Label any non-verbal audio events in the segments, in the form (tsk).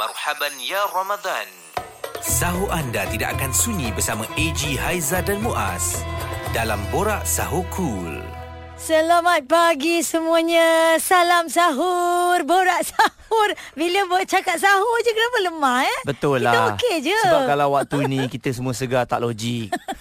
Marhaban ya Ramadan. Sahur anda tidak akan sunyi bersama AG Haiza dan Muaz dalam Borak Sahur Cool. Selamat pagi semuanya. Salam sahur. Borak sahur. Bila buat cakap sahur je kenapa lemah eh? Betul Kita lah. okey je. Sebab kalau waktu ni kita semua segar tak logik. (laughs)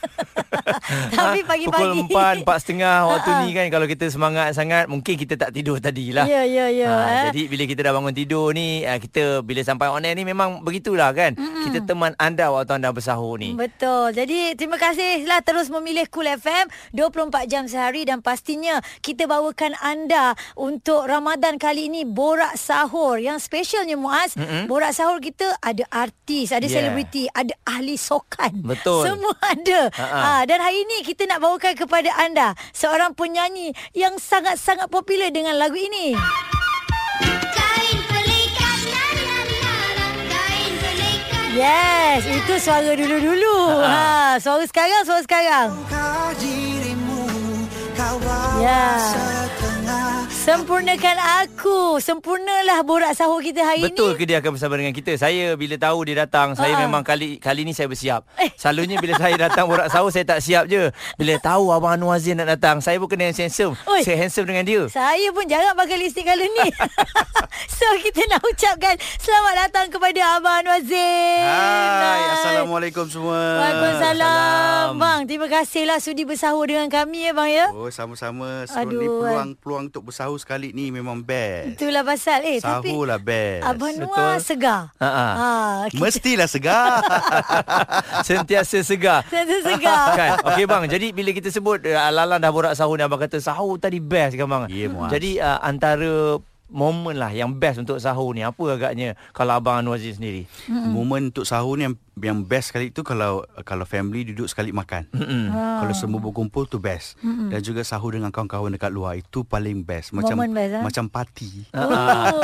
(laughs) Tapi pagi-pagi. Pukul 4, 4 setengah waktu ni kan kalau kita semangat sangat mungkin kita tak tidur tadi lah. Ya, ya, ya. Ha, eh. Jadi bila kita dah bangun tidur ni ah, kita bila sampai on air ni memang begitulah kan. Mm-mm. Kita teman anda waktu anda bersahur ni. Betul. Jadi terima kasihlah terus memilih Cool FM 24 jam sehari dan pastinya kita bawakan anda untuk Ramadan kali ini Borak Sahur. Yang specialnya Muaz, Mm-mm. Borak Sahur kita ada artis, ada Yeah. selebriti, ada ahli sokan. Betul. Semua ada. Ha-ha. Ha, dan hari ini kita nak bawakan kepada anda seorang penyanyi yang sangat-sangat popular dengan lagu ini. Yes, itu suara dulu-dulu. Ha, suara sekarang, suara sekarang. Ya. setengah Sempurnakan aku. Sempurnalah borak sahur kita hari Betul ini. ke dia akan bersama dengan kita? Saya bila tahu dia datang, saya Ha-ha. memang kali kali ni saya bersiap. Eh. Selalunya bila saya datang borak sahur saya tak siap je. Bila tahu abang Anwar Zain nak datang, saya pun kena handsome. Oi. Saya handsome dengan dia. Saya pun jarang pakai lipstick kali ni. (laughs) so kita nak ucapkan selamat datang kepada Abang Anwar Zain. Hai, Assalamualaikum semua. Waalaikumsalam. Salam. Bang, terima kasihlah sudi bersahur dengan kami ya bang ya. Oh, sama-sama. Aduh, ni peluang-peluang untuk bersahur sekali ni memang best. Itulah pasal eh tapi Sahur lah best. Abang Anwar Betul. segar. Ha-ha. Ha, kita Mestilah segar. (laughs) Sentiasa segar. Sentiasa segar. (laughs) kan? Okey bang, jadi bila kita sebut uh, Lalang dah borak sahur ni abang kata sahur tadi best kan bang? Ya, Muaz. Jadi uh, antara momen lah yang best untuk sahur ni apa agaknya kalau abang Anwar Zain sendiri? Momen untuk sahur ni yang, yang best sekali tu kalau kalau family duduk sekali makan. Mm-mm. Kalau semua berkumpul tu best. Dan juga sahur dengan kawan-kawan dekat luar itu paling best. Macam Momen best, ah? macam party. Oh,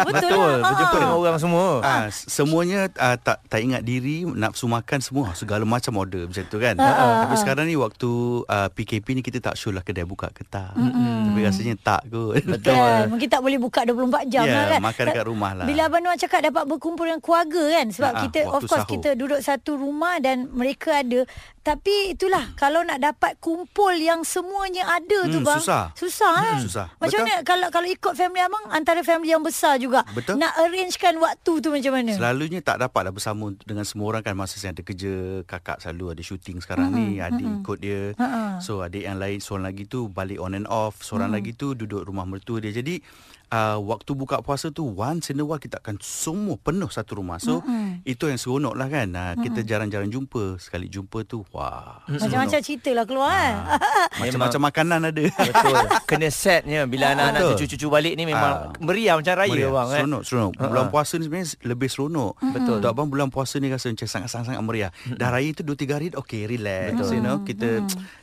betul betul lah. berjumpa Ha. dengan orang semua. Ah, semuanya ah, tak tak ingat diri nafsu makan semua segala macam order macam tu kan. Ah, Tapi sekarang ni waktu ah, PKP ni kita tak sure lah kedai buka ke tak. Tapi rasanya tak kot. Kan, mungkin tak boleh buka 24 jam Ya, lah kan. makan dekat rumah lah. Bila Abang Noah cakap dapat berkumpul dengan keluarga kan. Sebab Ha, ha, kita, of course, sahur. kita duduk satu rumah dan mereka ada. Tapi itulah, kalau nak dapat kumpul yang semuanya ada tu Hmm, bang. susah. Susah kan. Hmm, susah. Macam Betul. mana kalau kalau ikut family abang, antara family yang besar juga. Betul. Nak arrangekan waktu tu macam mana? Selalunya tak dapat dah bersama dengan semua orang kan masa saya ada kerja kakak selalu ada syuting sekarang ni adik ikut dia Ha-ha. so adik yang lain seorang lagi tu balik on and off seorang lagi tu duduk rumah mertua dia jadi uh, waktu buka puasa tu once in a while kita akan semua penuh satu rumah so itu yang seronok lah kan uh, kita jarang-jarang jumpa sekali jumpa tu wah Macam-macam cerita lah keluar kan. (laughs) macam-macam makanan ada Betul. (laughs) Kena setnya bila anak-anak Betul. cucu-cucu balik ni memang Ah. meriah macam raya Meriah. bang kan. Seronok, seronok. Ha-ha. Bulan puasa ni sebenarnya lebih seronok. Betul. Untuk abang bulan puasa ni rasa macam sangat-sangat meriah. Dah raya tu 2 3 hari okey relax. Betul. You know, kita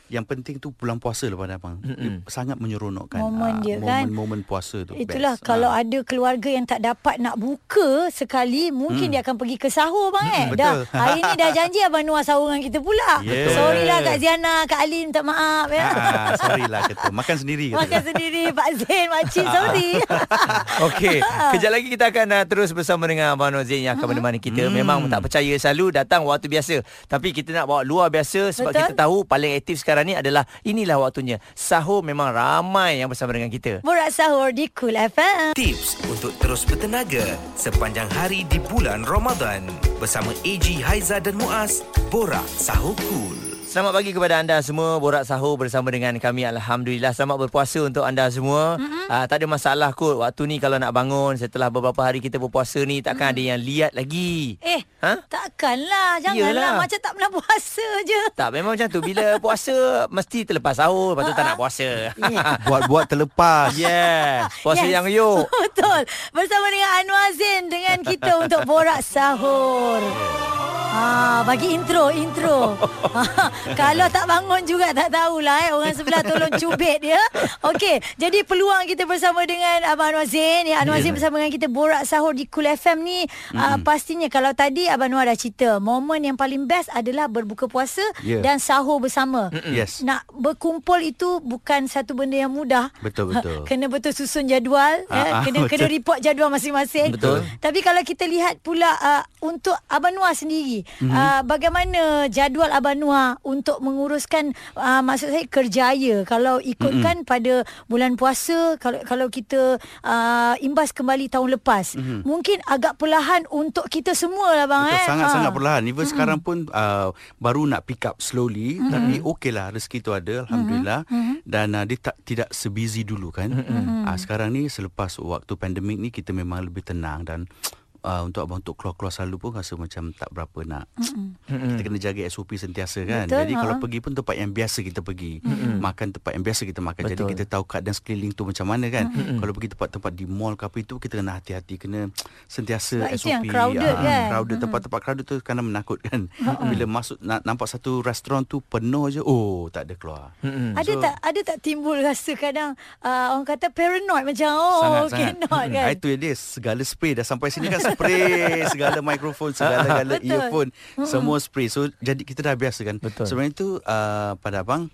yang penting tu bulan puasa lah pada abang. Sangat menyeronokkan. Momen Ah, dia kan. Momen-momen puasa tu. Itulah best. kalau Ah. ada keluarga yang tak dapat nak buka sekali mungkin dia akan pergi ke sahur bang eh. Hmm, dah betul. hari ni dah janji abang Noah sahur dengan kita pula. Yeah. Sorry lah Kak Ziana, Kak Ali minta maaf ya. Ah, sorry lah kata. Makan sendiri kata. Makan sendiri Pak Zain, Pak Cik, sorry. (laughs) Okey, kejap lagi kita akan uh, terus bersama dengan Abang Nozin yang akan menemani kita. Hmm. Memang tak percaya selalu datang waktu biasa. Tapi kita nak bawa luar biasa sebab Betul. kita tahu paling aktif sekarang ni adalah inilah waktunya. Sahur memang ramai yang bersama dengan kita. Borak sahur di Cool FM. Tips untuk terus bertenaga sepanjang hari di bulan Ramadan bersama AG Haiza dan Muaz. Borak Sahur Cool. Selamat pagi kepada anda semua Borak Sahur bersama dengan kami Alhamdulillah Selamat berpuasa untuk anda semua mm-hmm. uh, Tak ada masalah kot Waktu ni kalau nak bangun Setelah beberapa hari kita berpuasa ni Takkan mm-hmm. ada yang lihat lagi Eh, Ha? takkanlah. Janganlah Yelah. macam tak pernah puasa je. Tak memang macam tu Bila (laughs) puasa Mesti terlepas sahur Lepas tu tak nak puasa Buat-buat terlepas. (laughs) Yes Puasa Yes. yang yuk (laughs) Betul. Bersama dengan Anwar Zain dengan kita untuk borak sahur. Ah, bagi intro, intro. (laughs) Kalau tak bangun juga tak tahulah eh orang sebelah tolong cubit dia. Okey, jadi peluang kita bersama dengan Abang Anwar Zain ya Anwar Zain bersama dengan kita borak sahur di Cool FM ni uh, pastinya kalau tadi Abang Anwar dah cerita, momen yang paling best adalah berbuka puasa Ya. dan sahur bersama. Yes. Nak berkumpul itu bukan satu benda yang mudah. Betul, betul. (laughs) Kena betul susun jadual, Ah, ah, ya. kena (laughs) kena betul. report jadual masing-masing. Betul. Tapi kalau kita lihat pula uh, untuk Abang Noah sendiri, Mhm. mm-hmm. uh, bagaimana jadual Abang Noah untuk menguruskan uh, maksud saya kerjaya kalau ikutkan mm-hmm. pada bulan puasa kalau kalau kita uh, imbas kembali tahun lepas. Mm-hmm. Mungkin agak perlahan untuk kita semua lah bang Betul, eh. sangat-sangat Ah. perlahan. Even sekarang pun uh, baru nak pick up slowly mm-hmm. tapi okeylah rezeki tu ada alhamdulillah mm-hmm. dan uh, dia tak tidak sebusy dulu kan. Mm-hmm. Uh, sekarang ni selepas waktu pandemik ni kita memang lebih tenang dan Uh, untuk abang untuk keluar-keluar selalu pun rasa macam tak berapa nak. Mm-hmm. kita kena jaga SOP sentiasa kan. Betul, jadi kalau ha. pergi pun tempat yang biasa kita pergi. Mm-hmm. makan tempat yang biasa kita makan. Jadi Betul. kita tahu keadaan sekeliling tu macam mana kan. Mm-hmm. kalau pergi tempat-tempat di mall ke apa itu kita kena hati-hati kena sentiasa Sebab itu SOP yang crowded ah, kan? crowded. Tempat-tempat crowded tu kadang menakutkan bila masuk na- nampak satu restoran tu penuh je oh tak ada keluar. Ada So- tak ada tak timbul rasa kadang uh, orang kata paranoid macam oh cannot kan. Ah, Itu dia segala spray dah sampai sini kan (laughs) spray segala mikrofon segala gala (laughs) Betul. earphone semua spray. So jadi kita dah biasa kan. Betul. Sebenarnya tu uh, pada abang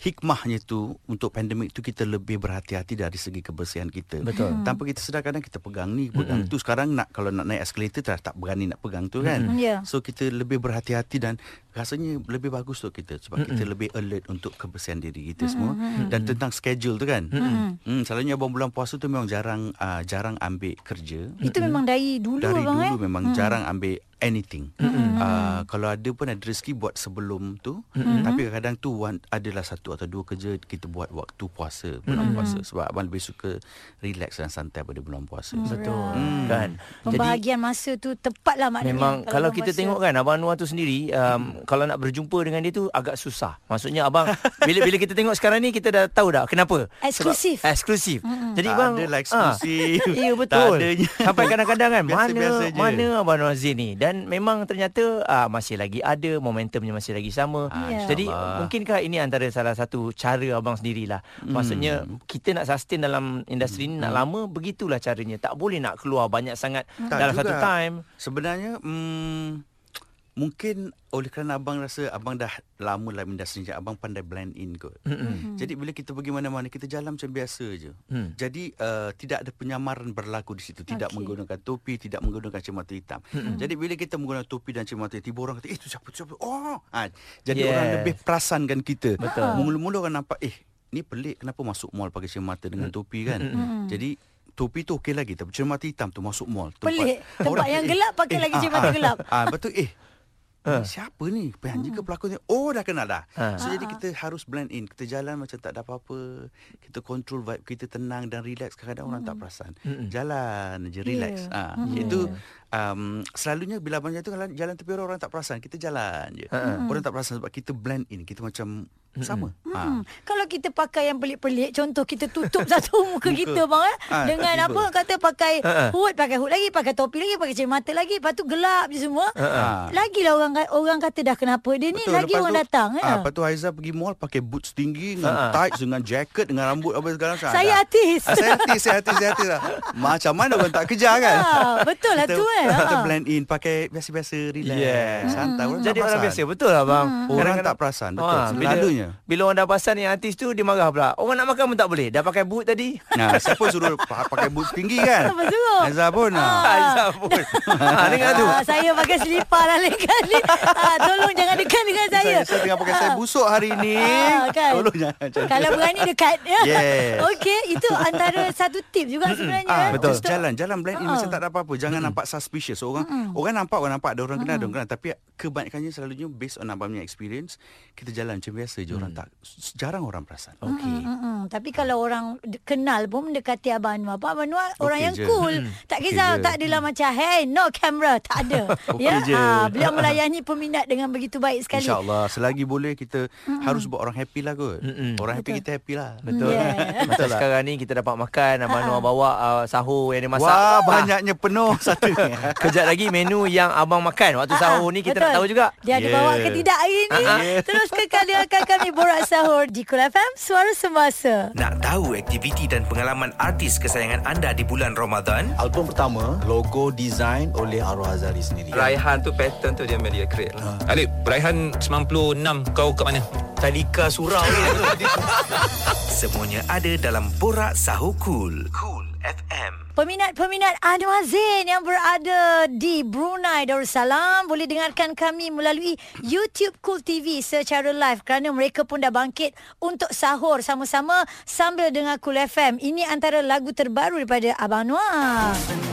hikmahnya tu untuk pandemik tu kita lebih berhati-hati dari segi kebersihan kita. Betul. Tanpa kita sedar kadang kita pegang ni, pegang tu. Sekarang nak kalau nak naik escalator dah tak berani nak pegang tu kan. Ya. So kita lebih berhati-hati dan rasanya lebih bagus untuk kita sebab kita lebih alert untuk kebersihan diri kita semua dan tentang schedule tu kan. Hmm, selalunya abang bulan puasa tu memang jarang uh, jarang ambil kerja. Itu memang dari dulu Dari abang dulu eh. memang jarang ambil anything. Uh, kalau ada pun ada rezeki buat sebelum tu. Tapi kadang-kadang tu one, adalah satu atau dua kerja kita buat waktu puasa, bulan puasa sebab abang lebih suka relax dan santai pada bulan puasa. Betul Hmm. kan. Jadi Pembahagian masa tu tepatlah maknanya. Memang kalau abang kita puasa. tengok kan Abang Anwar tu sendiri um, kalau nak berjumpa dengan dia tu agak susah. Maksudnya abang (laughs) bila bila kita tengok sekarang ni kita dah tahu dah kenapa. Eksklusif. Sebab, eksklusif. Jadi Tak bang adalah ah, eksklusif. (laughs) Ya Tak betul. Sampai kadang-kadang kan mana Biasa-biasa je. mana Abang Zain ni dan memang ternyata ah, masih lagi ada momentumnya masih lagi sama. Ya. Jadi mungkinkah ini antara salah satu cara abang sendirilah. Hmm. Maksudnya kita nak sustain dalam industri ni nak lama begitulah caranya. Tak boleh nak keluar banyak sangat Tak dalam juga. satu time. Sebenarnya hmm, mungkin oleh kerana abang rasa abang dah lama dalam industri ni, abang pandai blend in kot. Mm-hmm. Jadi bila kita pergi mana-mana kita jalan macam biasa je. Hmm. Jadi uh, tidak ada penyamaran berlaku di situ. Tidak Okey. menggunakan topi, tidak menggunakan kacamata hitam. Mm-hmm. Jadi bila kita menggunakan topi dan kacamata tiba orang kata, "Eh, tu siapa? Tu siapa?" Oh. Ha, jadi Yes. orang lebih perasankan kita. Betul. Mula-mula orang nampak, "Eh, ni pelik kenapa masuk mall pakai kacamata dengan topi kan?" Jadi topi tu okey lagi tapi kacamata hitam tu masuk mall. Pelik. Tempat orang yang kata, gelap pakai lagi ah, kacamata ah, gelap. (laughs) Ah betul eh. Ni siapa ni? Penyanyi ke pelakon ni? Oh dah kenal dah. Ha. So jadi kita harus blend in. Kita jalan macam tak ada apa-apa. Kita control vibe kita tenang dan relax. Kadang-kadang orang tak perasan. Jalan je relax. Yeah. Ha. Itu um, selalunya bila abang tu kalau jalan tepi orang orang tak perasan. Kita jalan je. Orang tak perasan sebab kita blend in. Kita macam sama. Ha. Hmm. Kalau kita pakai yang pelik-pelik Contoh kita tutup (laughs) satu muka kita bang eh Ah, Dengan tiba. apa Kata pakai Ha-ha. hood Pakai hood lagi Pakai topi lagi Pakai kacamata lagi Lepas tu gelap je semua Ha. Lagilah orang orang kata dah kenapa Dia ni lagi lepas orang tu, datang eh? Ah, lepas tu Haiza pergi mall pakai boots tinggi dengan Ha. tights dengan jacket dengan rambut apa segala macam. Saya artis. Ah, saya artis, saya artis, saya artis lah. Macam mana orang tak kejar kan? Ah, betul lah tu, eh. Kita Ha. blend in pakai biasa-biasa relax, Yeah. santai. Orang Jadi tak orang perasan. biasa betul lah bang. Orang Kadang-kadang- tak perasan, betul. Ah, bila, Selalunya. bila orang dah perasan yang artis tu dia marah pula. Orang nak makan pun tak boleh. Dah pakai boot tadi. Nah, siapa suruh pa- pakai boots tinggi kan? Siapa suruh? Haiza pun. Ah. Aisyah pun. ha, dengar tu. Ah, saya pakai selipar lah lain kali. Ah, tolong jangan dekat dengan saya. Saya, saya tengah pakai saya busuk hari ni. Ah, kan? Tolong jangan. Kalau berani dekat. ya. Yes. Okey, itu antara satu tip juga sebenarnya. Ah, betul. untuk- Jalan, jalan blend in Ah. macam tak ada apa-apa. Jangan nampak suspicious. Orang orang nampak, orang nampak ada orang kenal, ada orang kenal. Tapi kebanyakannya selalunya based on abang punya experience, kita jalan macam biasa je. Orang tak jarang orang perasan. Okey. Mm-mm. Tapi kalau orang kenal pun mendekati Abang Anwar. Abang Anwar orang Okey yang je. cool. Tak Okey kisah, je. tak adalah macam, hey, no camera. Tak ada. (laughs) Okey ya, je. ah, beliau melayani peminat dengan begitu baik sekali. InsyaAllah Selagi boleh kita Harus buat orang happy lah kot Orang happy kita happy lah Betul. Yeah. (laughs) Betul lah. Sekarang ni kita dapat makan Abang Noah bawa uh, sahur yang dia masak. Wah Ah, banyaknya penuh (laughs) Satu ni Kejap lagi menu yang abang makan waktu Ah, sahur ni kita betul. tak tahu juga. Dia ada Yeah. bawa ke tidak hari ni. Terus kekalkan kami Borak Sahur di Kul FM, Suara Semasa. Nak tahu aktiviti dan pengalaman artis kesayangan anda di bulan Ramadan? Album pertama logo design oleh Arwah Azari sendiri. Raihan tu pattern tu dia media create lah. Alip, Raihan 96 kau kat mana? Tadika surau ni. (laughs) Semuanya ada dalam Borak Sahur Cool. Cool FM. Peminat-peminat Anwar Zain yang berada di Brunei Darussalam boleh dengarkan kami melalui YouTube Cool TV secara live kerana mereka pun dah bangkit untuk sahur sama-sama sambil dengar Cool FM. Ini antara lagu terbaru daripada Abang Anwar.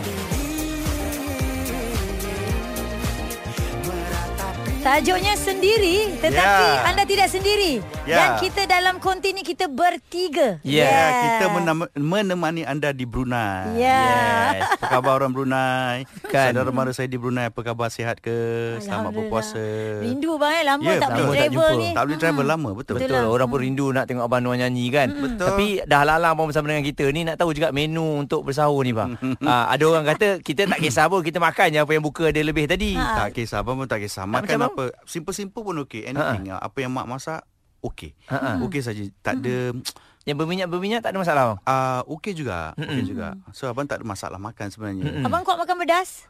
Tajuknya sendiri tetapi Ya. anda tidak sendiri. Ya. Dan kita dalam konti ni kita bertiga. Ya, Ya, kita menam- menemani anda di Brunei. Ya. Yes. Apa khabar orang Brunei? (laughs) Kan. Saudara mara saya di Brunei apa khabar sihat ke? Selamat berpuasa. Rindu bang eh lama Ya, tak boleh tak travel jumpa. ni. Tak boleh travel lama betul. Betul Betul, lah. orang pun rindu nak tengok Abang Noor nyanyi kan. Betul. Tapi dah lalang pun bersama dengan kita ni nak tahu juga menu untuk bersahur ni bang. ha, (laughs) ada orang kata kita tak kisah pun kita makan je apa yang buka ada lebih tadi. Ha. Tak kisah apa pun tak kisah. Makan macam apa simple-simple pun okey. Anything ha. apa yang mak masak okey. Ha-ha. Okey saja. Tak ada Yang berminyak-berminyak tak ada masalah ah okey juga. Okey juga. So abang tak ada masalah makan sebenarnya. Abang kuat makan pedas?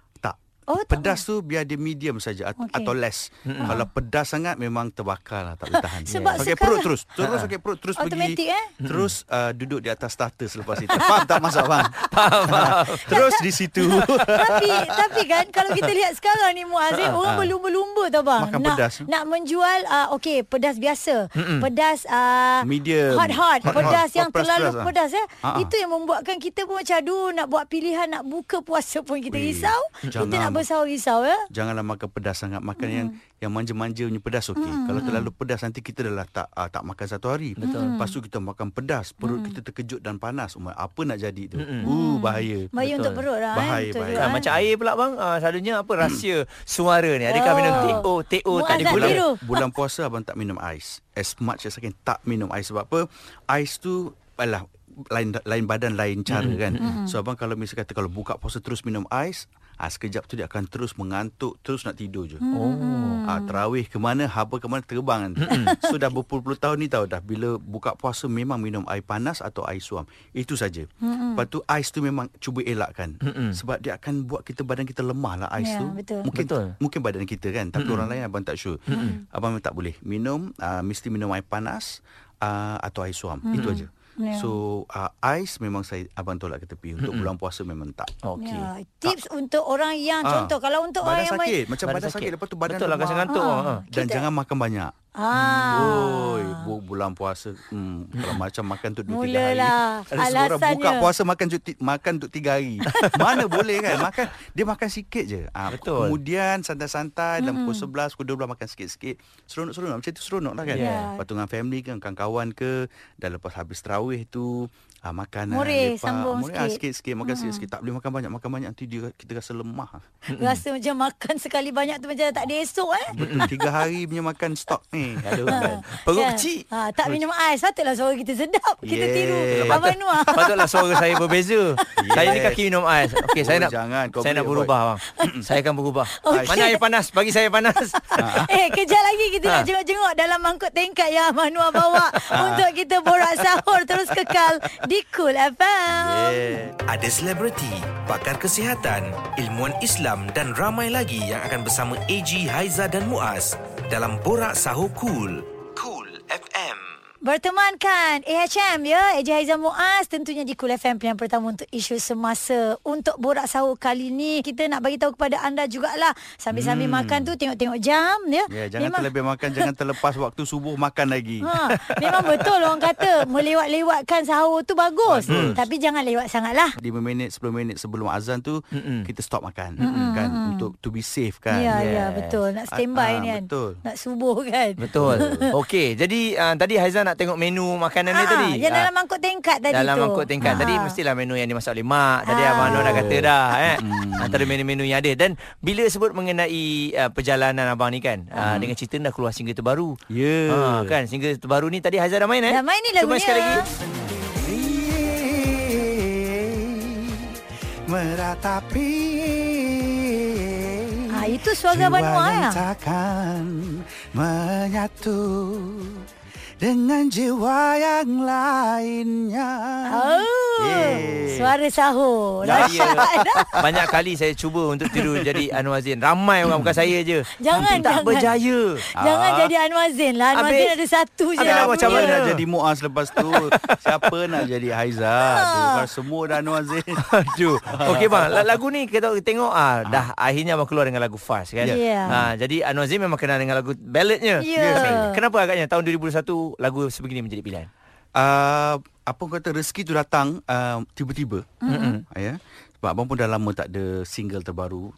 Oh, pedas tu biar dia medium saja at- Okey. atau less. Kalau pedas sangat memang terbakar lah tak boleh tahan. (laughs) Sebab Pakai sekarang- perut terus. Terus pakai perut terus Automatic, pergi. eh? Terus uh, duduk di atas starter selepas itu. Faham tak masak (laughs) faham? (laughs) faham. terus di situ. tapi tapi kan kalau kita lihat sekarang ni Muaz eh, orang berlumba-lumba tau bang. Makan nak, pedas. Nak menjual uh, okey pedas biasa. Pedas uh, Medium. Hot hot, Hot, pedas hot. yang Hot terlalu pedas eh. Ah, ah. Itu yang membuatkan kita pun macam aduh nak buat pilihan nak buka puasa pun kita risau. Kita nak bersahur risau ya. Janganlah makan pedas sangat. Makan yang yang manja-manja punya pedas okey. Kalau terlalu pedas nanti kita dah lah tak uh, tak makan satu hari. Betul. Lepas tu kita makan pedas, perut kita terkejut dan panas. Umar, apa nak jadi tu? Uh bahaya. Bahaya untuk perut lah Bahaya, eh. Betul bahaya. juga, Ha, eh. macam air pula bang. Uh, selalunya apa rahsia suara ni? Adakah Oh. minum TO, TO tak Muaz ada tak gula? biru. Bulan puasa abang tak minum ais. As much as I can tak minum ais sebab apa? Ais tu alah lain lain badan lain cara kan. So abang kalau misalnya kata kalau buka puasa terus minum ais, ah sekejap tu dia akan terus mengantuk, terus nak tidur je. Oh. Ah tarawih ke mana, haba ke mana terbang nanti. so dah berpuluh-puluh tahun ni tahu dah bila buka puasa memang minum air panas atau air suam. Itu saja. Lepas tu ais tu memang cuba elakkan. Sebab dia akan buat kita badan kita lemah lah ais Ya, tu. betul. Mungkin Betul. mungkin badan kita kan tapi orang lain abang tak sure. Abang tak boleh minum uh, mesti minum air panas uh, atau air suam. Itu aja. Ya. So uh, ais memang saya abang tolak ke tepi untuk bulan puasa memang tak. Okey. Ya, tips untuk orang yang Ah, contoh kalau untuk orang badan yang sakit main macam badan, sakit. lepas tu badan Betul lah kasi ngantuk. Ah. Ha. dan Kita- jangan makan banyak. Ah. Oi, bu, bulan puasa hmm, kalau (laughs) macam makan tu 2 3 hari. Mulalah Ada seorang buka puasa makan tu, makan untuk 3 hari. Mana boleh kan? Makan dia makan sikit je. Ah, Betul. Kemudian santai-santai dalam pukul 11, pukul 12 makan sikit-sikit. Seronok-seronok macam tu seronok lah kan. Ya. Lepas tu dengan family ke dengan kawan ke dan lepas habis tarawih tu ah, makan ah, Moreh, lepak. sambung Moreh, ah, sikit. sikit-sikit makan sikit-sikit. Tak boleh makan banyak, makan banyak nanti dia, kita rasa lemah. Rasa macam makan sekali banyak tu macam tak ada esok eh. Betul, 3 hari punya makan stok ni. Aduh. kan. Perut Kan? kecil. Ha, tak minum ais. Patutlah suara kita sedap. Kita Yeah. tiru Abang Noah. Patutlah suara saya (laughs) berbeza. Saya ni Yes. kaki minum ais. Okey, saya Oh, nak jangan. Kau saya nak berubah bang. saya akan berubah. (laughs) Okey. Mana air panas? Bagi saya panas. (laughs) eh, kejap lagi kita nak Ha. jenguk-jenguk dalam mangkuk tingkat yang Abang Noah bawa untuk kita borak sahur terus kekal di Cool FM. Yeah. Ada selebriti, pakar kesihatan, ilmuwan Islam dan ramai lagi yang akan bersama AG Haiza dan Muaz dalam Borak Sahur Cool. Cool FM. Bertemankan AHM ya Eji Haizan Muaz tentunya di Cool FM pilihan pertama untuk isu semasa untuk borak sahur kali ni kita nak bagi tahu kepada anda jugalah sambil-sambil Hmm. makan tu tengok-tengok jam ya Ya, jangan terlebih makan, jangan terlepas (laughs) waktu subuh makan lagi. Ha, memang betul orang kata melewat-lewatkan sahur tu bagus, tapi jangan lewat sangatlah 5 minit 10 minit sebelum azan tu Mm-mm. kita stop makan kan untuk to be safe kan. Ya, ya, Yes. betul. Nak standby Ah, ni kan. betul. Nak subuh kan. Betul. (laughs) Okey, jadi uh, tadi Haizan nak tengok menu makanan ni Ah, tadi. Yang Ah, dalam mangkuk tingkat tadi dalam tu. mangkuk tingkat Ah. Tadi mestilah menu yang dimasak oleh mak Tadi Ah. Abang Nur dah kata dah eh? (laughs) Antara menu-menu yang ada Dan bila sebut mengenai uh, Perjalanan abang ni kan uh, Dengan cerita dah keluar single terbaru Ya. Ah, kan single terbaru ni tadi Haizan dah main eh? Dah main ni Cuba lagunya. sekali lagi Meratapi Ha, itu suara Abang Noah yang ya. takkan menyatu dengan jiwa yang lainnya. Oh, Yeah. suara sahur. Saya (laughs) Dahsyat. banyak kali saya cuba untuk tiru jadi Anwar Zain. Ramai orang bukan saya je. (laughs) Jangan, Tapi tak jangan. berjaya. Jangan Ah. jadi Anwar Zain lah. Anwar Zain ada satu je. lagunya. Macam mana Ya. nak jadi Muaz lepas tu? (laughs) Siapa nak jadi Haiza? Tu kan semua dah Anwar Zain. Aduh. Okey bang, la- lagu ni kita tengok ah dah akhirnya abang keluar dengan lagu fast kan. Ya. Ha, jadi Anwar Zain memang kenal dengan lagu balladnya. Ya. Kenapa agaknya tahun 2021 lagu sebegini menjadi pilihan? Uh, apa orang kata rezeki tu datang uh, tiba-tiba. Mm-hmm. Ya. Sebab abang pun dah lama tak ada single terbaru.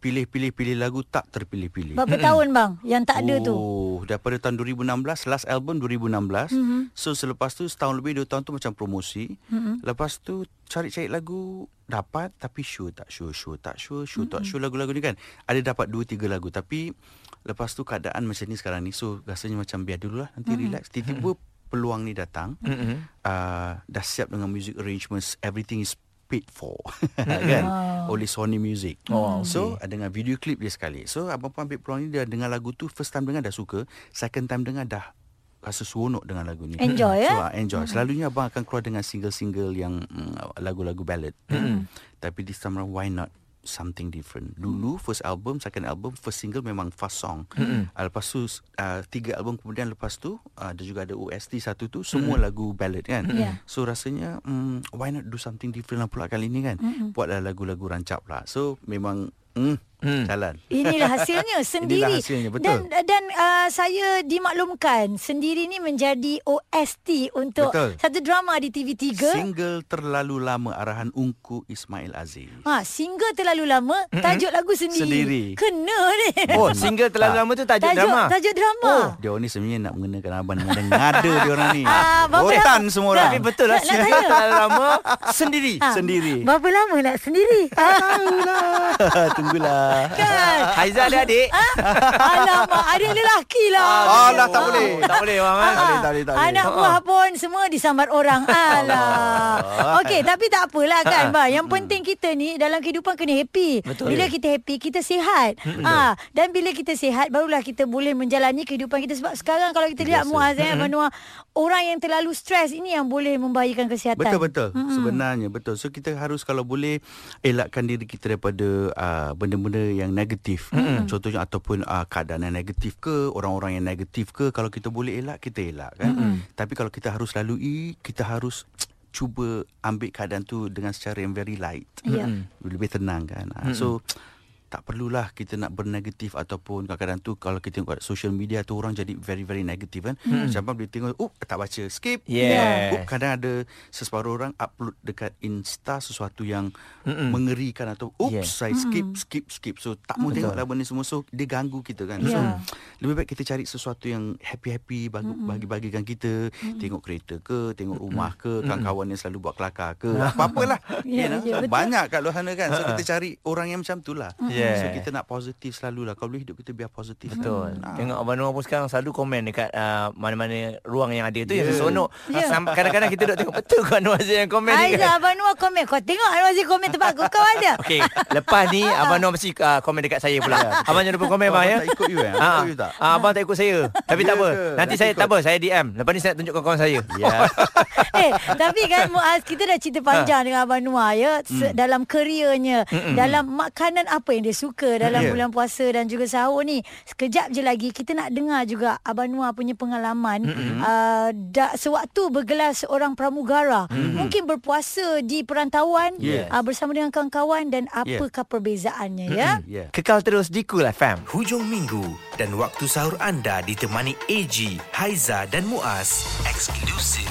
Pilih-pilih-pilih lagu tak terpilih-pilih. Berapa tahun bang yang tak ada tu? Oh, daripada tahun 2016, last album 2016. Mm-hmm. So selepas tu setahun lebih dua tahun tu macam promosi. Mm-hmm. Lepas tu cari-cari lagu dapat tapi show tak show, show tak show, show mm-hmm. tak show lagu-lagu ni kan. Ada dapat dua tiga lagu tapi lepas tu keadaan macam ni sekarang ni. So rasanya macam biar dululah nanti mm-hmm. relax. Tiba-tiba peluang ni datang. Mm-hmm. Uh, dah siap dengan music arrangements, everything is paid for (laughs) kan oleh Sony Music. Oh, So okay. dengan video clip dia sekali. So abang pun ambil peluang ni dia dengar lagu tu first time dengar dah suka, second time dengar dah rasa seronok dengan lagu ni. Enjoy, so, eh? ah, enjoy. Selalunya abang akan keluar dengan single-single yang mm, lagu-lagu ballad. Tapi this time around why not something different. Dulu first album, second album, first single memang fast song. Uh, lepas tu uh, tiga album kemudian lepas tu uh, ada juga ada OST satu tu semua mm-hmm. lagu ballad kan. Yeah. So rasanya um, why not do something different lah pula kali ni kan. Mm-hmm. Buatlah lagu-lagu rancak pula. So memang mm, Hmm. jalan. Inilah (laughs) hasilnya sendiri. Inilah hasilnya, betul. Dan dan uh, saya dimaklumkan sendiri ni menjadi OST untuk Betul. satu drama di TV3. Single terlalu lama arahan Ungku Ismail Aziz. Ha, single terlalu lama, tajuk lagu sendiri. Sendiri. Kena ni. Oh, single terlalu lama tu tajuk, drama. Tajuk drama. Oh, dia orang ni sebenarnya nak mengenakan abang dengan ngada dia orang ni. Ah, Rotan lama? semua orang. Tapi betul lah single tanya. terlalu lama sendiri. Ha, sendiri. Berapa lama nak sendiri? (laughs) Tunggulah. (laughs) kan? (laughs) Haiza ada adik? Alamak, ada lelaki lah. Ah, dah tak boleh. Tak boleh bang kan? Tak boleh, tak boleh. Anak buah pun semua disambar orang. (laughs) Alah. Okey, tapi tak apalah kan, bang. Yang penting kita ni dalam kehidupan kena happy. Betul. Bila kita happy, kita sihat. Ha, dan bila kita sihat, barulah kita boleh menjalani kehidupan kita sebab sekarang kalau kita lihat Muaz eh, Noah, orang yang terlalu stres ini yang boleh membahayakan kesihatan. Betul betul. Mm-hmm. Sebenarnya betul. So kita harus kalau boleh elakkan diri kita daripada uh, benda-benda yang negatif. Mm-hmm. Contohnya ataupun uh, keadaan yang negatif ke, orang-orang yang negatif ke, kalau kita boleh elak kita elak kan. Mm-hmm. Tapi kalau kita harus lalui, kita harus (tsk) cuba ambil keadaan tu dengan secara yang very light. Ya. Lebih tenang kan. Mm-hmm. So tak perlulah kita nak bernegatif ataupun kadang-kadang tu kalau kita tengok kat social media tu orang jadi very very negatif kan. Hmm. Macam apa boleh tengok, "Oh, tak baca, skip." Yeah. Oh, kadang ada seseparuh orang upload dekat Insta sesuatu yang Mm-mm. mengerikan atau oops, Yeah. yeah. saya skip, skip, skip. So tak mau tengok lah benda semua so dia ganggu kita kan. So Yeah. lebih baik kita cari sesuatu yang happy-happy bagi bagi-bagikan kita, tengok kereta ke, tengok rumah ke, kawan-kawan yang selalu buat kelakar ke, apa-apalah. (laughs) Ya, You know, ya, betul. banyak kat luar sana kan. So kita cari orang yang macam tu lah. Yeah. So kita nak positif selalulah. Kalau boleh hidup kita biar positif. Betul. Ah. Tengok Abang Noah pun sekarang selalu komen dekat uh, mana-mana ruang yang ada tu yeah. yang Ya. seronok. Ya. Yeah. Sampai kadang-kadang kita duk tengok betul kan Anwar Zain yang komen ni Aizah, kan. Abang Noah komen. Kau tengok Anwar Zain komen tempat aku. Kau ada? (laughs) Okey, lepas ni (laughs) Abang Noah mesti uh, komen dekat saya pula. abang jangan lupa komen Oh, bang ya. abang tak ikut you, eh? Ah, Ikut you tak? ah, abang tak ikut saya. (laughs) Tapi tak Ya apa. ke? Nanti saya ikut. tak apa, saya DM. Lepas ni saya tunjuk kawan-kawan saya. Ya. eh, tapi kan Muaz kita dah cerita Ha. panjang dengan Abang Noah ya se- dalam kerjanya, dalam makanan apa yang dia suka dalam Ya. bulan puasa dan juga sahur ni. Sekejap je lagi kita nak dengar juga Abang Noah punya pengalaman uh, da, sewaktu bergelar seorang pramugara. Mungkin berpuasa di perantauan Yes. uh, bersama dengan kawan-kawan dan apakah perbezaannya ya. Ya. Kekal terus di Cool FM. Hujung minggu dan waktu sahur anda ditemani AG, Haiza dan Muaz. Eksklusif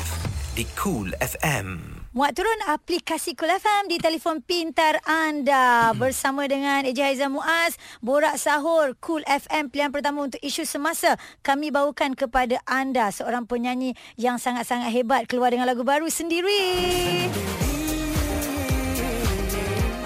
di Cool FM. Muat turun aplikasi Cool FM di telefon pintar anda bersama dengan Eja Haizan Muaz. Borak Sahur Cool FM pilihan pertama untuk isu semasa. Kami bawakan kepada anda seorang penyanyi yang sangat-sangat hebat keluar dengan lagu baru sendiri.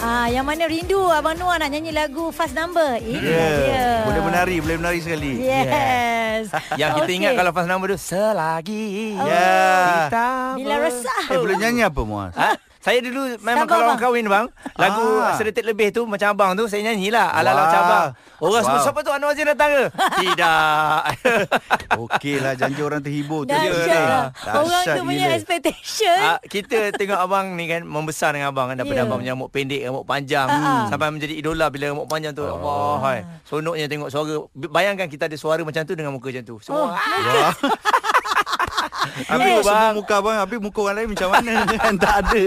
Ah, yang mana rindu Abang Noah nak nyanyi lagu Fast Number. Ini Ya. dia. Boleh menari, boleh menari sekali. Yes. (laughs) Yang kita Okey. ingat kalau pas nama tu selagi Ya. kita Bila resah. Eh, boleh nyanyi apa Muaz? Ha? Saya dulu memang Sabar, kalau orang kahwin bang, lagu Ah. sedetik lebih tu macam abang tu saya nyanyilah ala-ala Wah. macam abang. Orang semua Wow. siapa tu Anwar Zain datang ke? (laughs) Tidak. (laughs) Okey lah janji orang terhibur tu. Dahsyat lah. Orang tu punya gila. expectation. Ah, kita tengok abang ni kan membesar dengan abang kan daripada Ya. abang punya rambut pendek rambut panjang ah. sampai menjadi idola bila rambut panjang tu Allah hai sonoknya tengok suara bayangkan kita ada suara macam tu dengan muka macam tu Oh, semua ah, (laughs) Habis Eh, semua muka abang Habis muka orang lain macam mana? (laughs) Kan Tak ada.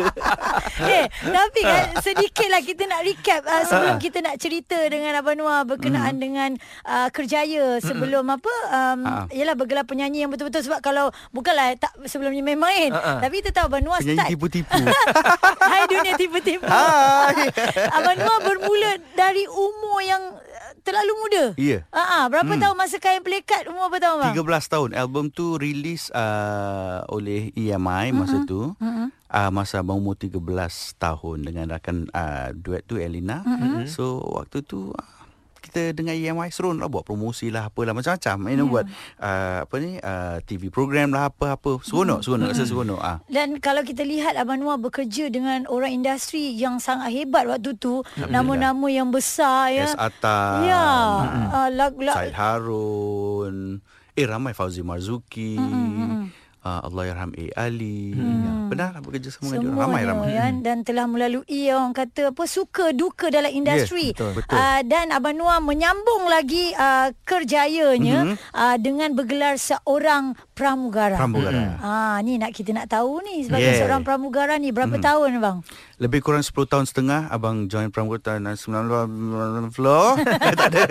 Eh, tapi kan sedikit lah kita nak recap uh, sebelum kita nak cerita dengan Abang Noah berkenaan dengan uh, kerjaya sebelum apa um, Ah. ialah bergelar penyanyi yang betul-betul sebab kalau bukanlah tak sebelumnya main-main Ah, ah. tapi kita tahu Abang Noah Penyanyi start. tipu-tipu. (laughs) Hai dunia tipu-tipu. Hai. Abang Noah bermula dari umur yang terlalu muda. Ya. Ah, ah, berapa hmm. tahun masa kain pelekat umur berapa tahun bang? 13 tahun Album tu release uh, oleh EMI masa Mm-hmm. tu uh, Masa abang umur 13 tahun Dengan rakan uh, duet tu Elina Mm-hmm. So waktu tu uh, kita dengan EMI seronok lah buat promosi lah apalah macam-macam. You know buat uh, apa ni uh, TV program lah apa-apa seronok seronok rasa seronok ah. Dan kalau kita lihat Abang Noah bekerja dengan orang industri yang sangat hebat waktu tu, nama-nama yang besar ya. S Atta Ya. Uh, lagu Said Harun. Eh ramai Fauzi Marzuki uh, Allahyarham A Ali ya, pernah lah bekerja sama dengan dia ramai ramai ya, dan telah melalui orang kata apa suka duka dalam industri. betul, betul. Uh, dan Abang Noah menyambung lagi uh, kerjayanya Mhm. uh, dengan bergelar seorang pramugara. Pramugara Ah ni nak kita nak tahu ni sebagai Yeah. seorang pramugara ni berapa tahun bang? Lebih kurang 10 tahun setengah Abang join Pramugara tahun 90 floor Tak ada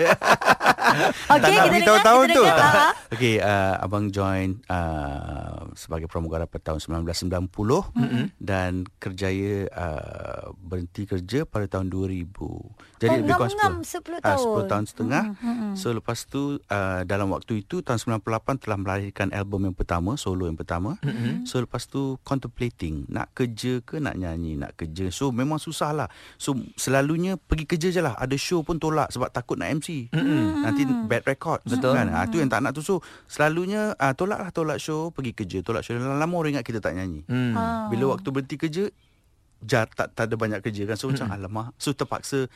(laughs) Okey kita dengar tahun kita tu. (laughs) Okey uh, Abang join uh, Sebagai pramugara pada tahun 1990 mm-hmm. Dan kerjaya uh, Berhenti kerja pada tahun 2000 Jadi Oh, lebih kurang ngam-ngam 10 10 tahun. uh, 10 tahun setengah mm-hmm. So lepas tu uh, Dalam waktu itu Tahun 98 telah melahirkan album yang pertama Solo yang pertama mm-hmm. So lepas tu Contemplating Nak kerja ke nak nyanyi Nak kerja So memang susah lah So selalunya Pergi kerja je lah Ada show pun tolak Sebab takut nak MC mm-hmm. Nanti bad record Betul kan? ha, Tu yang tak nak tu So selalunya uh, Tolak lah tolak show Pergi kerja Tolak show Lama orang ingat kita tak nyanyi Hmm. Ah. Bila waktu berhenti kerja jar, tak, tak ada banyak kerja kan. So macam alamak. So terpaksa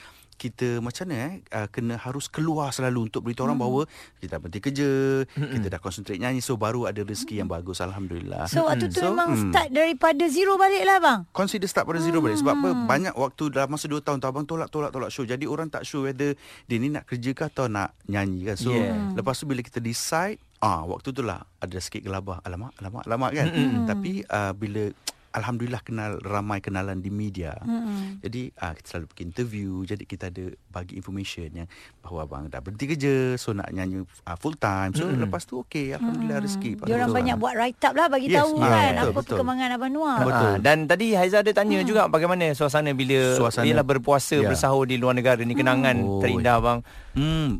kita macam mana eh uh, kena harus keluar selalu untuk beritahu orang bahawa kita berhenti kerja, kita dah concentrate nyanyi so baru ada rezeki yang bagus alhamdulillah. So waktu tu So, memang hmm. start daripada zero balik lah bang. Consider start pada zero balik. Sebab apa? Banyak waktu dalam masa 2 tahun tu Abang tolak tolak tolak show. Jadi orang tak sure whether Dia ni nak kerja ke Atau nak nyanyi kan. So Yeah. lepas tu bila kita decide Ah Waktu tu lah Ada sikit gelabah. Alamak alamak alamak kan? Tapi uh, bila Alhamdulillah kenal ramai kenalan di media. Hmm. Jadi uh, kita selalu pergi interview. Jadi kita ada bagi information yang bahawa abang dah berhenti kerja. So nak nyanyi uh, full time. So lepas tu okey. Alhamdulillah rezeki. Dia orang banyak buat write up lah bagi Yes, tahu ah, kan betul, apa betul. perkembangan Abang Noah. Betul. Ah, dan tadi Haiza ada tanya Hmm. juga bagaimana suasana bila Suasana. bila berpuasa Ya. bersahur di luar negara ni kenangan Oh. terindah bang. Hmm,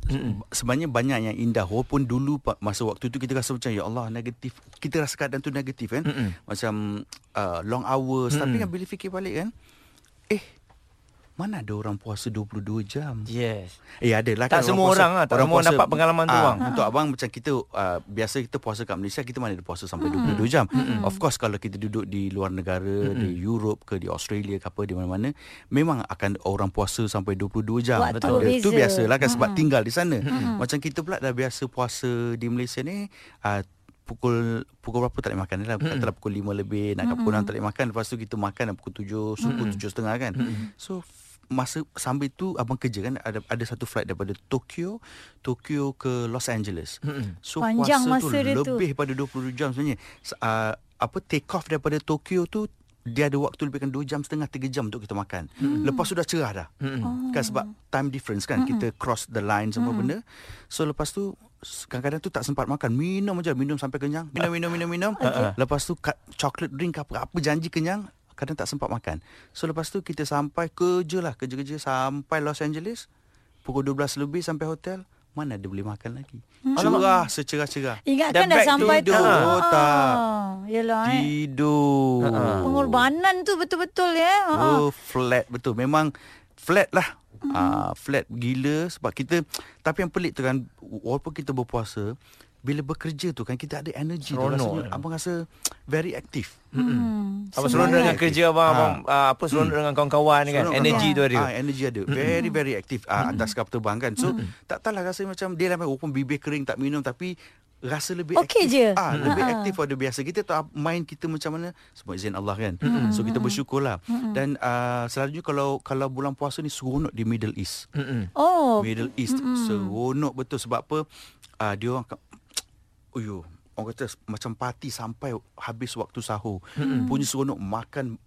sebenarnya banyak yang indah walaupun dulu masa waktu tu kita rasa macam ya Allah negatif. Kita rasa keadaan tu negatif kan. Mm-mm. Macam uh, long hours Mm-mm. tapi kan bila fikir balik kan eh mana ada orang puasa 22 jam. Yes. Eh ada lah Tak kan semua orang lah, tak semua orang dapat pengalaman tu, Ah, bang. Untuk abang macam kita uh, biasa kita puasa kat Malaysia kita mana ada puasa sampai 22 jam. Of course kalau kita duduk di luar negara di Europe ke di Australia ke apa di mana-mana memang akan orang puasa sampai 22 jam. Waktu Ada- beza. Tu biasalah kan sebab tinggal di sana. Macam kita pula dah biasa puasa di Malaysia ni uh, pukul pukul berapa tak boleh makan? Lah katalah pukul 5 lebih nak kat pukul 6 tak boleh makan. Lepas tu kita makan pukul 7 suku 7 setengah kan. So f- masa sambil tu abang kerja kan ada ada satu flight daripada Tokyo Tokyo ke Los Angeles. So Panjang puasa masa tu dia tu. lebih pada 22 jam sebenarnya. Uh, apa take off daripada Tokyo tu dia ada waktu lebihkan 2 jam setengah 3 jam untuk kita makan. Lepas tu dah cerah dah. Oh. Kan sebab time difference kan kita cross the line semua benda. So lepas tu kadang-kadang tu tak sempat makan. Minum aja, minum sampai kenyang. Minum minum minum minum. Lepas tu cut, chocolate drink apa apa janji kenyang kadang tak sempat makan. So lepas tu kita sampai kerja lah, kerja-kerja sampai Los Angeles pukul 12 lebih sampai hotel. Mana ada boleh makan lagi. Cerah secerah-cerah. Ingatkan dah sampai tu. tidur. Oh, tak. Yalah eh. Tidur. Pengorbanan tu betul-betul ya. Ha. Oh, flat betul. Memang flat lah. Ah, flat gila sebab kita tapi yang pelik tu kan walaupun kita berpuasa bila bekerja tu kan kita ada energy tu Seronok. rasanya abang rasa (tsk) very aktif. Hmm. Apa seronok dengan kerja abang, Ha. abang uh, apa seronok dengan kawan-kawan kan. Seronok Energy kan? tu ada. Ah, energy ada. Very very aktif ah, atas kapal terbang kan. So tak tahulah rasa macam dia lah walaupun bibir kering tak minum tapi rasa lebih Okey aktif. je. Ah, lebih Ha-ha. aktif pada biasa. Kita tahu mind kita macam mana semua izin Allah kan. So kita bersyukurlah. Dan uh, selalunya kalau kalau bulan puasa ni seronok di Middle East. Mm-mm. Oh. Middle East seronok betul sebab apa? Uh, dia orang Uyo, orang kata macam parti sampai habis waktu sahur. Punya seronok makan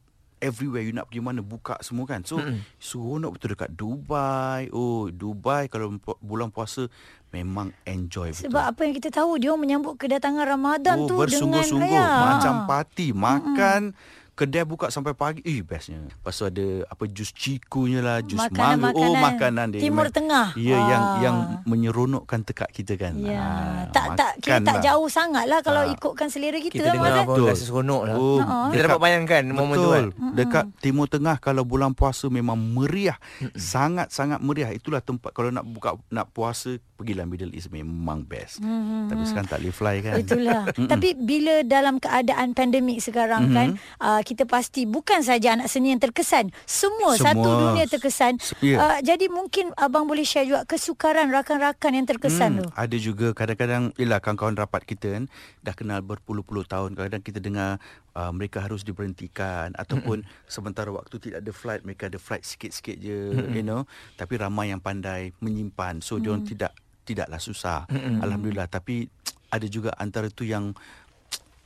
everywhere you nak pergi mana buka semua kan. So seronok betul dekat Dubai. Oh, Dubai kalau bulan puasa memang enjoy betul. Sebab apa yang kita tahu dia menyambut kedatangan Ramadan oh, tu bersungguh-sungguh dengan macam parti makan Kedai buka sampai pagi Eh bestnya Lepas tu ada Apa jus cikunya lah Jus mangga Oh makanan dia Timur Memang- Tengah. Ya yang Ah. Yang menyeronokkan tekak kita kan Ya, Ah, tak tak kira makan tak lah. jauh sangat lah kalau Ah. ikutkan selera kita, Kita lah, dengar Betul. rasa seronok lah. Oh, Kita dapat bayangkan momen tu kan. Betul. Dekat Timur Tengah kalau bulan puasa memang meriah. Sangat-sangat meriah. Itulah tempat kalau nak buka nak puasa pergilah Middle East memang best. Tapi sekarang tak boleh fly kan. Itulah. (laughs) Tapi bila dalam keadaan pandemik sekarang Mhm. kan, uh, kita pasti bukan saja anak seni yang terkesan, semua, Semua. satu dunia terkesan. Se- ya. Uh, jadi mungkin abang boleh share juga kesukaran rakan-rakan yang terkesan tu. Ada juga kadang-kadang Yelah kawan-kawan rapat kita kan Dah kenal berpuluh-puluh tahun Kadang-kadang kita dengar uh, Mereka harus diberhentikan Ataupun sementara waktu tidak ada flight Mereka ada flight sikit-sikit je You know Tapi ramai yang pandai Menyimpan So mm. diorang tidak Tidaklah susah Alhamdulillah Tapi (tsk) ada juga antara tu yang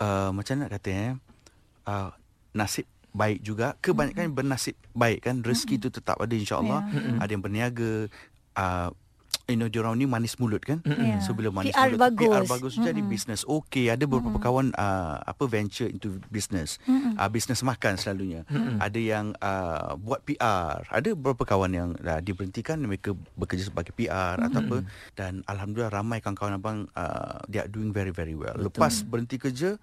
uh, (tsk) Macam nak kata eh uh, Nasib baik juga. Kebanyakan bernasib baik kan Rezeki tu tetap ada insyaAllah. Ada yang berniaga uh, You know, diorang ni manis mulut kan? Ya. So bila manis PR mulut PR bagus. bagus jadi bisnes okey ada beberapa kawan uh, apa venture into business. Uh, business makan selalunya. Ada yang uh, buat PR ada beberapa kawan yang uh, diberhentikan mereka bekerja sebagai PR atau apa. Dan alhamdulillah ramai kawan-kawan abang uh, they are doing very very well. Lepas berhenti kerja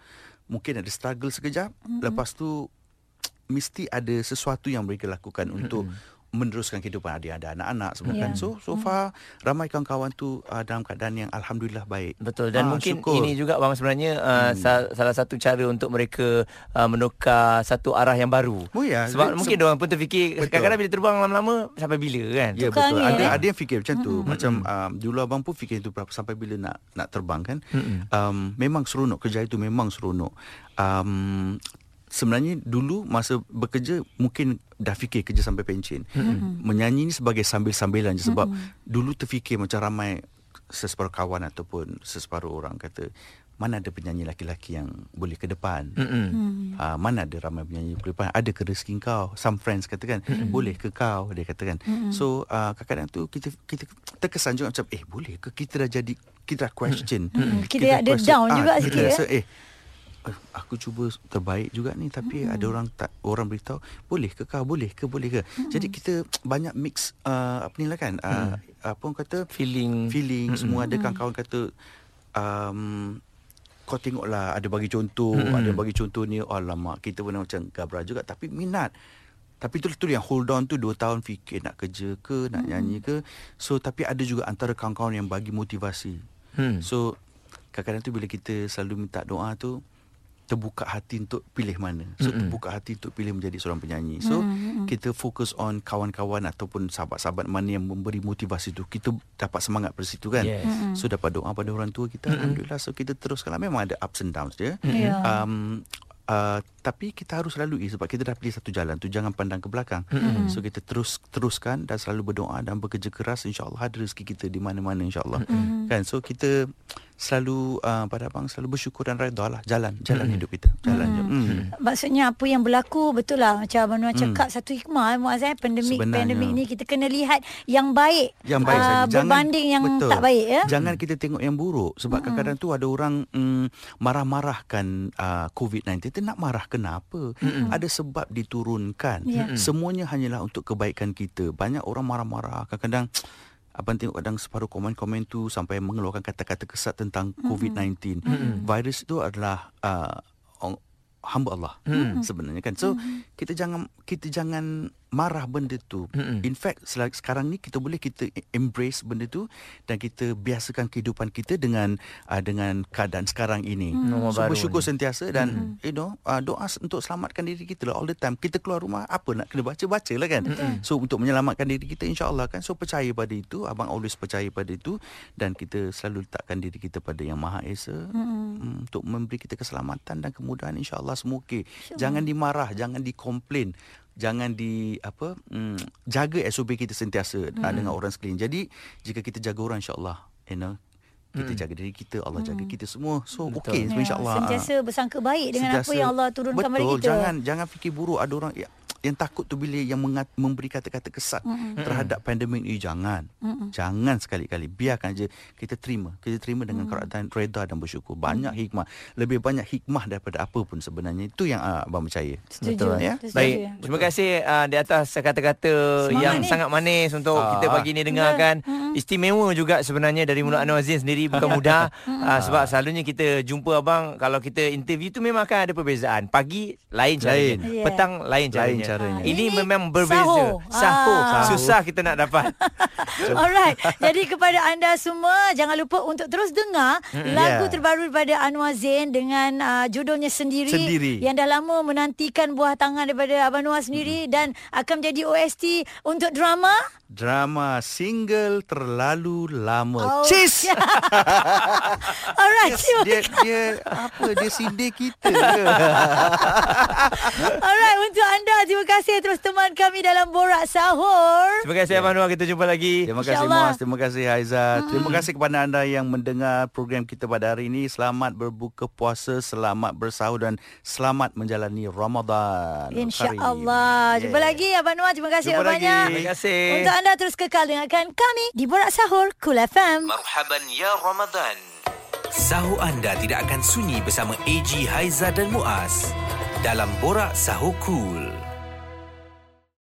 mungkin ada struggle sekejap. Lepas tu (tsk) mesti ada sesuatu yang mereka lakukan untuk meneruskan kehidupan ada ada anak-anak semua Ya. kan so so far ramai kawan-kawan tu uh, dalam keadaan yang alhamdulillah baik Betul dan Ah, mungkin syukur. ini juga bang sebenarnya uh, Hmm. sal- salah satu cara untuk mereka uh, menukar satu arah yang baru. Oh ya, Sebab dia- mungkin se- orang pun terfikir Betul. kadang-kadang bila terbang lama-lama sampai bila kan. Ya Tukar betul. angin, Ada eh? ada yang fikir macam tu. Macam um, dulu abang pun fikir itu berapa sampai bila nak nak terbang kan. Mm-mm. Um, memang seronok kerja itu memang seronok. Um, sebenarnya dulu masa bekerja mungkin dah fikir kerja sampai pencen. Mm-hmm. Menyanyi ni sebagai sambil-sambilan je sebab mm-hmm. dulu terfikir macam ramai seseparuh kawan ataupun seseparuh orang kata mana ada penyanyi laki-laki yang boleh ke depan. Mm-mm. Uh, mana ada ramai penyanyi boleh depan ada ke rezeki kau some friends katakan mm-hmm. boleh ke kau dia katakan mm-hmm. so uh, kadang-kadang tu kita kita terkesan juga macam eh boleh ke kita dah jadi kita dah question Mm-mm. Kita ada down juga kita sikit, rasa eh eh, aku cuba terbaik juga ni tapi ada orang tak orang beritahu boleh ke kau boleh ke? Boleh ke? Jadi kita banyak mix uh, apa ni lah kan uh, apa orang kata? Feeling. Feeling. Semua ada kawan-kawan kata um, kau tengoklah ada bagi contoh Mm-mm. ada bagi contoh ni alamak kita pun macam gabra juga. Tapi minat. Tapi tu tu yang hold on tu 2 tahun fikir nak kerja ke nak nyanyi ke. So tapi ada juga antara kawan-kawan yang bagi motivasi. Hmm. so kadang-kadang tu bila kita selalu minta doa tu terbuka hati untuk pilih mana. So Mm-mm. terbuka hati untuk pilih menjadi seorang penyanyi. So Mm-mm. kita fokus on kawan-kawan ataupun sahabat-sahabat mana yang memberi motivasi tu. Kita dapat semangat dari situ kan. Yes. Mm-mm. So dapat doa pada orang tua kita alhamdulillah. So kita teruskan lah. memang ada ups and downs dia. Ya. Um Uh, tapi kita harus lalui sebab kita dah pilih satu jalan tu jangan pandang ke belakang. Mm-mm. So kita terus teruskan dan selalu berdoa dan bekerja keras insya-Allah ada rezeki kita di mana-mana insya-Allah. Mm-mm. Kan so kita selalu uh, pada abang selalu bersyukur dan redha lah jalan jalan hidup kita. Jalan je. Mm. Maksudnya apa yang berlaku betul lah macam Abang Noah cakap satu hikmah eh, Muaz eh pandemik Sebenarnya. pandemik ni kita kena lihat yang baik Yang baik ah, saja. Jangan- berbanding yang betul. tak baik ya. Jangan kita tengok yang buruk sebab mm kadang-kadang tu ada orang mm, marah-marahkan uh, COVID-19 tu nak marah kenapa? Mm-mm. Ada sebab diturunkan. Ya. Mm-mm. Semuanya hanyalah untuk kebaikan kita. Banyak orang marah-marah kadang-kadang Abang tengok kadang separuh komen-komen tu sampai mengeluarkan kata-kata kesat tentang COVID-19. Mm-mm. Virus itu adalah uh, hamba Allah Mm. sebenarnya kan. So kita jangan kita jangan marah benda tu. Mm-mm. In fact sekarang ni kita boleh kita embrace benda tu dan kita biasakan kehidupan kita dengan uh, dengan keadaan sekarang ini. Normal So bersyukur ni. sentiasa dan you know uh, doa untuk selamatkan diri kita lah all the time. Kita keluar rumah apa nak kena baca-baca lah kan. So untuk menyelamatkan diri kita insya-Allah kan. So percaya pada itu, abang always percaya pada itu dan kita selalu letakkan diri kita pada yang Maha Esa mm, untuk memberi kita keselamatan dan kemudahan insya-Allah semua okey. Jangan dimarah, jangan dikomplain jangan di apa mm, jaga SOP kita sentiasa mm. dengan orang sekeliling. Jadi jika kita jaga orang insya-Allah you know kita Mm. jaga diri kita, Allah jaga kita semua. So Betul. okey Ya, insya-Allah. Sentiasa bersangka baik dengan apa Sentiasa- yang Allah turunkan Betul, pada kita. jangan jangan fikir buruk ada orang ya, yang takut tu bila yang mengat, memberi kata-kata kesat mm terhadap pandemik ni jangan. Mm-mm. Jangan sekali-kali biarkan je kita terima. Kita terima dengan keadaan reda dan bersyukur. Banyak hikmah, lebih banyak hikmah daripada apa pun sebenarnya. Itu yang uh, abang percaya. Setuju. Betul, ya. Setuju. Baik, terima kasih uh, di atas kata-kata Semangat yang ni. sangat manis untuk Ah. kita pagi ni dengarkan. Istimewa juga sebenarnya dari mulut Anwar Zain sendiri bukan mudah. (laughs) Uh, sebab selalunya kita jumpa abang kalau kita interview tu memang akan ada perbezaan. Pagi lain caranya, Lain. Yeah. petang lain caranya. caranya. Ini, Ini memang berbeza. sahur. Sahur. Ah. Susah kita nak dapat. (laughs) Alright. Jadi kepada anda semua jangan lupa untuk terus dengar lagu Yeah. terbaru daripada Anwar Zain dengan uh, judulnya sendiri, Sendiri. yang dah lama menantikan buah tangan daripada Abang Anwar sendiri dan akan menjadi OST untuk drama Drama single terlalu lama. Oh. Cheese. (laughs) Alright. Yes, terima dia dia apa dia sindir kita ke? (laughs) Alright untuk anda terima kasih terus teman kami dalam Borak Sahur. Terima kasih Abang Anwar kita jumpa lagi. Terima kasih. Muaz, terima kasih Haiza. Terima kasih kepada anda yang mendengar program kita pada hari ini. Selamat berbuka puasa, selamat bersahur dan selamat menjalani Ramadan. InsyaAllah. Jumpa Yeah. lagi Abang Noah. Terima kasih Jumpa banyak. lagi. Terima kasih. Untuk anda terus kekal dengarkan kami di Borak Sahur Cool FM. Marhaban ya Ramadan. Sahur anda tidak akan sunyi bersama AG Haiza dan Muaz dalam Borak Sahur Cool.